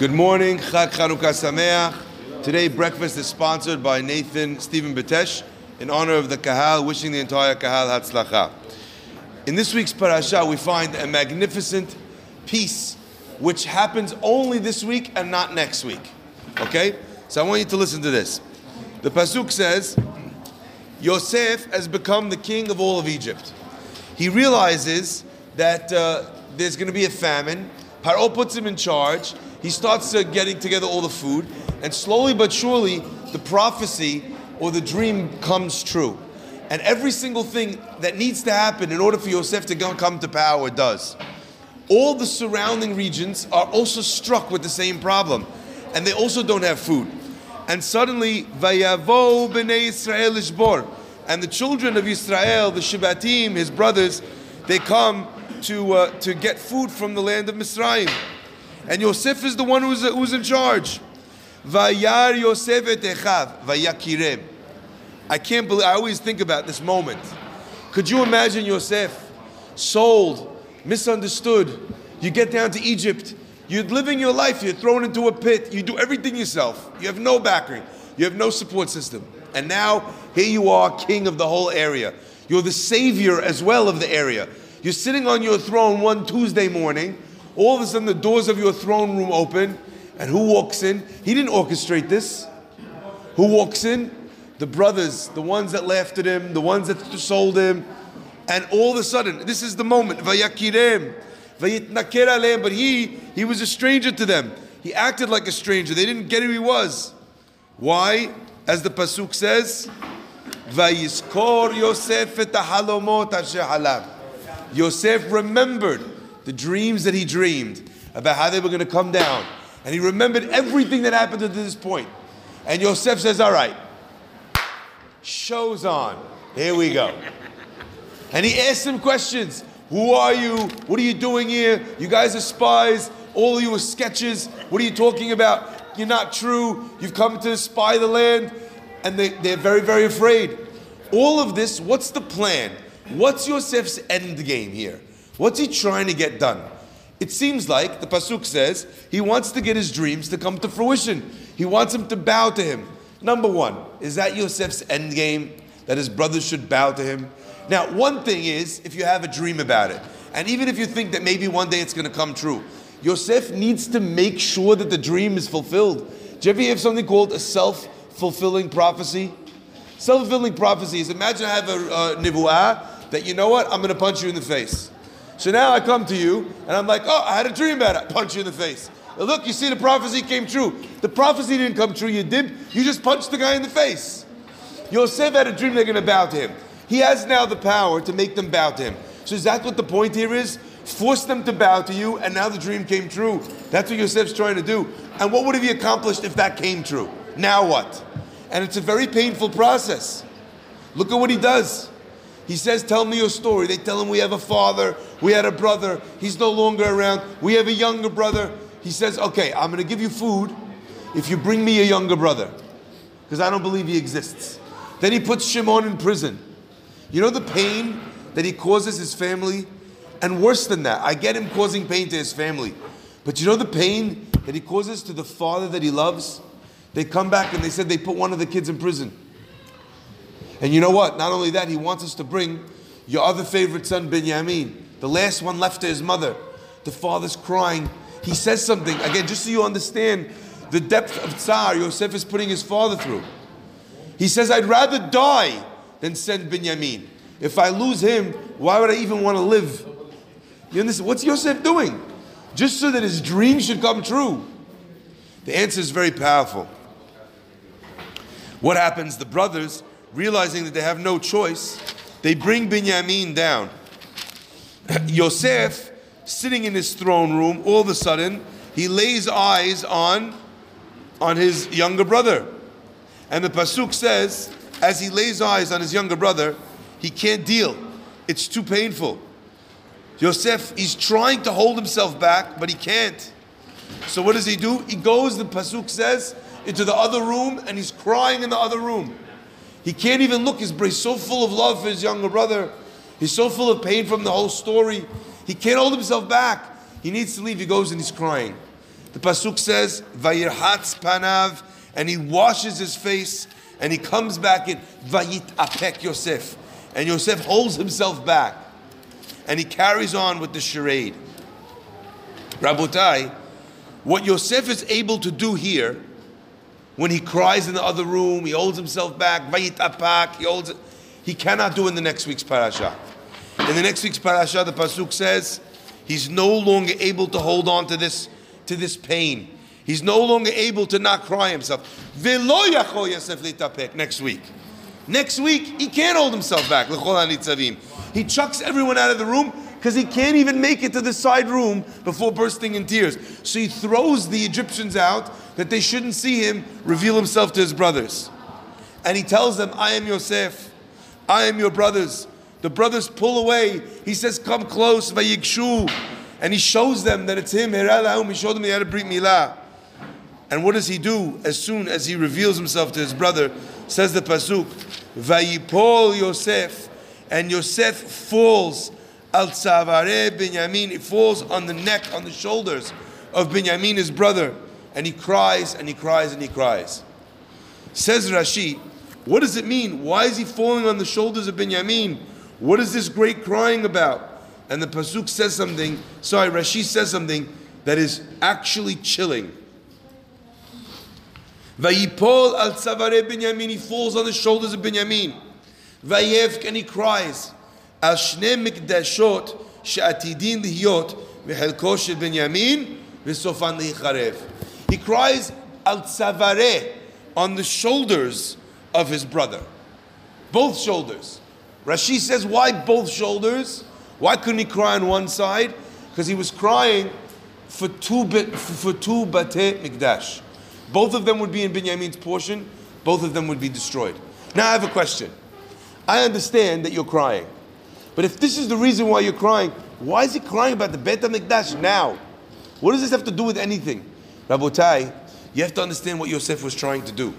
Good morning, Chag Chanukah Sameach. Today, breakfast is sponsored by Nathan Stephen Betesh in honor of the Kahal, wishing the entire Kahal Hatzlacha. In this week's parasha, we find a magnificent piece which happens only this week and not next week. Okay? So I want you to listen to this. The Pasuk says, Yosef has become the king of all of Egypt. He realizes that uh, there's going to be a famine. Paro puts him in charge he starts uh, getting together all the food, and slowly but surely, the prophecy or the dream comes true. And every single thing that needs to happen in order for Yosef to come to power does. All the surrounding regions are also struck with the same problem, and they also don't have food. And suddenly, Vayavo b'nei Israel ishbor, and the children of Israel, the Shibatim, his brothers, they come to uh, to get food from the land of Misraim and Yosef is the one who's, who's in charge. Vayar Yosef et Echav, vayakirem. I can't believe, I always think about this moment. Could you imagine Yosef sold, misunderstood? You get down to Egypt, you're living your life, you're thrown into a pit, you do everything yourself, you have no background, you have no support system. And now, here you are, king of the whole area. You're the savior as well of the area. You're sitting on your throne one Tuesday morning all of a sudden the doors of your throne room open, and who walks in? He didn't orchestrate this. Who walks in? The brothers, the ones that laughed at him, the ones that sold him. And all of a sudden, this is the moment. But he, he was a stranger to them. He acted like a stranger. They didn't get who he was. Why? As the pasuk says, Vayiskor Yosef Yosef remembered the dreams that he dreamed about how they were going to come down. And he remembered everything that happened to this point. And Yosef says, All right, show's on. Here we go. And he asked him questions Who are you? What are you doing here? You guys are spies. All of you are sketches. What are you talking about? You're not true. You've come to spy the land. And they, they're very, very afraid. All of this, what's the plan? What's Yosef's end game here? What's he trying to get done? It seems like the Pasuk says he wants to get his dreams to come to fruition. He wants him to bow to him. Number one, is that Yosef's end game? That his brothers should bow to him? Now, one thing is if you have a dream about it, and even if you think that maybe one day it's going to come true, Yosef needs to make sure that the dream is fulfilled. Do you ever have something called a self fulfilling prophecy? Self fulfilling prophecy is imagine I have a, a nivuah that you know what, I'm going to punch you in the face. So now I come to you and I'm like, oh, I had a dream about it. I punch you in the face. Look, you see the prophecy came true. The prophecy didn't come true. You did. You just punched the guy in the face. Yosef had a dream they're going to bow to him. He has now the power to make them bow to him. So is that what the point here is? Force them to bow to you, and now the dream came true. That's what Yosef's trying to do. And what would have he accomplished if that came true? Now what? And it's a very painful process. Look at what he does. He says, Tell me your story. They tell him, We have a father, we had a brother, he's no longer around, we have a younger brother. He says, Okay, I'm going to give you food if you bring me a younger brother, because I don't believe he exists. Then he puts Shimon in prison. You know the pain that he causes his family? And worse than that, I get him causing pain to his family. But you know the pain that he causes to the father that he loves? They come back and they said they put one of the kids in prison. And you know what? Not only that, he wants us to bring your other favorite son, Benjamin, the last one left to his mother. The father's crying. He says something, again, just so you understand the depth of tsar Yosef is putting his father through. He says, I'd rather die than send Benjamin. If I lose him, why would I even want to live? You understand? What's Yosef doing? Just so that his dream should come true. The answer is very powerful. What happens? The brothers realizing that they have no choice, they bring Binyamin down. Yosef, sitting in his throne room, all of a sudden, he lays eyes on, on his younger brother. And the Pasuk says, as he lays eyes on his younger brother, he can't deal. It's too painful. Yosef, he's trying to hold himself back, but he can't. So what does he do? He goes, the Pasuk says, into the other room and he's crying in the other room. He can't even look. He's, he's so full of love for his younger brother. He's so full of pain from the whole story. He can't hold himself back. He needs to leave. He goes and he's crying. The pasuk says, "Vayirhatz panav," and he washes his face, and he comes back in Vayit apek Yosef, and Yosef holds himself back, and he carries on with the charade. Rabotai, what Yosef is able to do here, when he cries in the other room, he holds himself back, Vayit apak, he holds it, he cannot do in the next week's parasha. In the next week's parasha, the pasuk says he's no longer able to hold on to this to this pain. He's no longer able to not cry himself. Next week. Next week, he can't hold himself back. He chucks everyone out of the room because he can't even make it to the side room before bursting in tears. So he throws the Egyptians out that they shouldn't see him reveal himself to his brothers. And he tells them, I am Yosef. I am your brothers. The brothers pull away. He says, Come close, Vayikshu. And he shows them that it's him. He showed them he had a brit milah. And what does he do as soon as he reveals himself to his brother? Says the pasuk, Vayipol Yosef, and Yosef falls al tzavare Binyamin. He falls on the neck, on the shoulders of Binyamin, his brother, and he cries and he cries and he cries. Says Rashi, what does it mean? Why is he falling on the shoulders of Binyamin? What is this great crying about? And the pasuk says something. Sorry, Rashi says something that is actually chilling. Vayipol al tzavare Binyamin. He falls on the shoulders of Binyamin. Vayevk and he cries. Al shne mikdashot she'atidin lihiyot v'chelko shel Binyamin v'sofan licharev. He cries al tzavare on the shoulders of his brother. Both shoulders. Rashi says, why both shoulders? Why couldn't he cry on one side? Because he was crying for two for two bate mikdash. Both of them would be in Binyamin's portion. Both of them would be destroyed. Now I have a question. I understand that you're crying, but if this is the reason why you're crying, why is he crying about the Bet Mikdash now? What does this have to do with anything? Rabotai, you have to understand what Yosef was trying to do.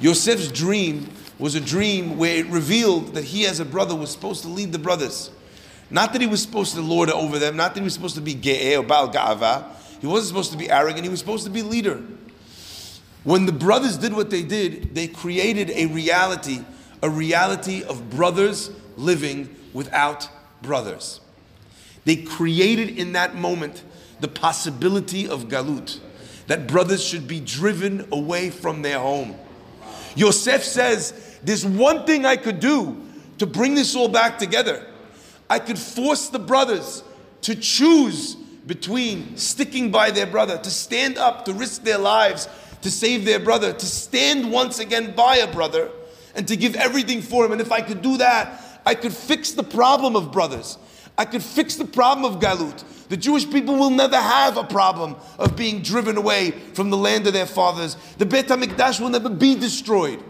Yosef's dream was a dream where it revealed that he, as a brother, was supposed to lead the brothers. Not that he was supposed to lord over them, not that he was supposed to be ge'eh or bal ga'ava. He wasn't supposed to be arrogant, he was supposed to be leader. When the brothers did what they did, they created a reality, a reality of brothers living without brothers. They created in that moment the possibility of galut, that brothers should be driven away from their home. Yosef says, There's one thing I could do to bring this all back together. I could force the brothers to choose between sticking by their brother, to stand up, to risk their lives, to save their brother, to stand once again by a brother, and to give everything for him. And if I could do that, I could fix the problem of brothers. I could fix the problem of Galut. The Jewish people will never have a problem of being driven away from the land of their fathers. The Beit HaMikdash will never be destroyed.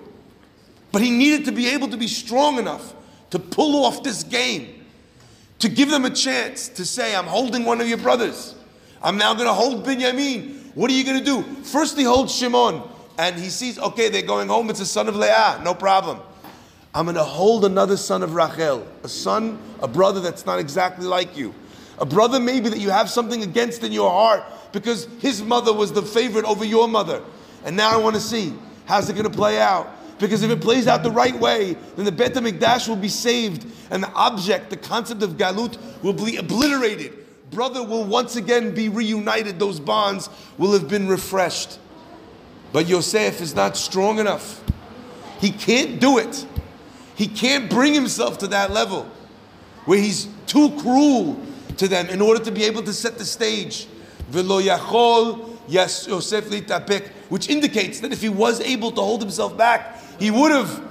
But he needed to be able to be strong enough to pull off this game, to give them a chance to say, I'm holding one of your brothers. I'm now going to hold Binyamin. What are you going to do? First, he holds Shimon, and he sees, okay, they're going home. It's a son of Leah, no problem. I'm going to hold another son of Rachel, a son, a brother that's not exactly like you. A brother maybe that you have something against in your heart because his mother was the favorite over your mother. And now I want to see how's it going to play out. Because if it plays out the right way, then the Bet HaMikdash will be saved and the object, the concept of Galut, will be obliterated. Brother will once again be reunited. Those bonds will have been refreshed. But Yosef is not strong enough. He can't do it. He can't bring himself to that level where he's too cruel to them in order to be able to set the stage. Velo yachol yes Yosef litapek, which indicates that if he was able to hold himself back, he would have.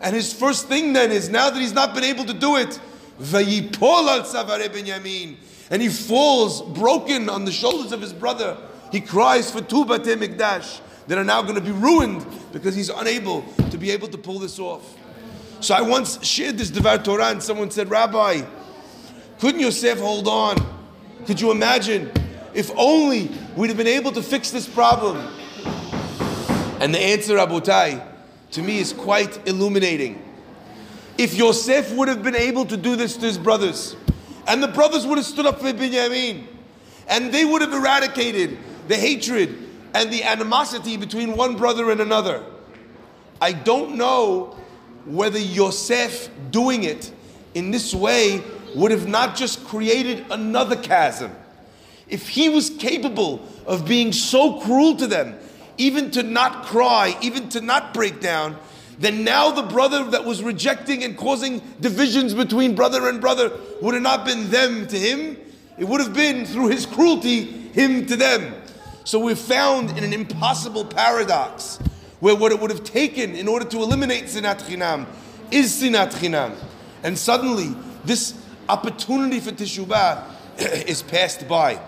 And his first thing then is now that he's not been able to do it, al savare Benyamin, and he falls broken on the shoulders of his brother. He cries for two batei mikdash that are now going to be ruined because he's unable to be able to pull this off. So I once shared this Devar Torah and someone said, Rabbi, couldn't Yosef hold on? Could you imagine? If only we'd have been able to fix this problem. And the answer, Rabotai, to me is quite illuminating. If Yosef would have been able to do this to his brothers, and the brothers would have stood up for Binyamin, and they would have eradicated the hatred and the animosity between one brother and another. I don't know whether Yosef doing it in this way would have not just created another chasm. If he was capable of being so cruel to them, even to not cry, even to not break down, then now the brother that was rejecting and causing divisions between brother and brother would have not been them to him. It would have been through his cruelty, him to them. So we're found in an impossible paradox where what it would have taken in order to eliminate sinat chinam is sinat chinam. And suddenly, this opportunity for teshuvah is passed by.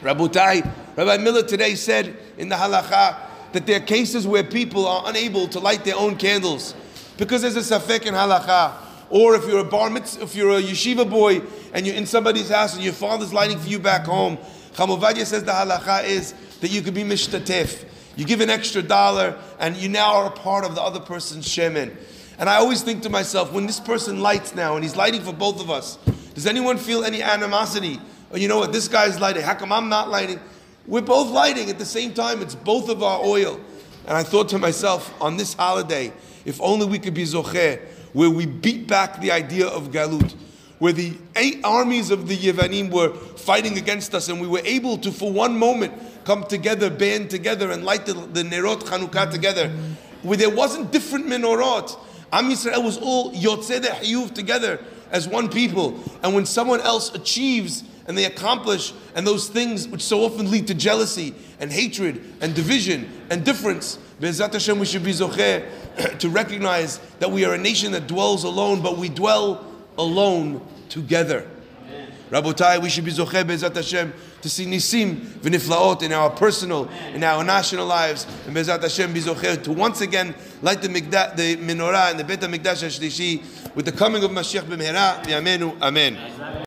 Rabbi Miller today said in the halacha that there are cases where people are unable to light their own candles because there's a safek in halacha. Or if you're a bar mitzvah, if you're a yeshiva boy and you're in somebody's house and your father's lighting for you back home, Chamovadia says the halacha is that you could be mishtatef. You give an extra dollar and you now are a part of the other person's shemen. And I always think to myself, when this person lights now and he's lighting for both of us, does anyone feel any animosity? Or you know what, this guy's lighting, how come I'm not lighting? We're both lighting at the same time, it's both of our oil. And I thought to myself, on this holiday, if only we could be zocher, where we beat back the idea of galut, where the eight armies of the Yevanim were fighting against us, and we were able to, for one moment, come together, band together, and light the, the Nerot Chanukah together, where there wasn't different menorot. Am Yisrael was all Yotzei Hiyuv together as one people. And when someone else achieves and they accomplish, and those things which so often lead to jealousy and hatred and division and difference, Be'ezat Hashem, we should be zocher to recognize that we are a nation that dwells alone, but we dwell alone together. Rabotai, we should be zocher Be'ezat Hashem to see nisim v'niflaot in our personal, in our national lives, and Be'ezat Hashem be to once again light the, mikda, the menorah and the Beit HaMikdash HaShlishi with the coming of Mashiach b'mehera, Amen. Amen.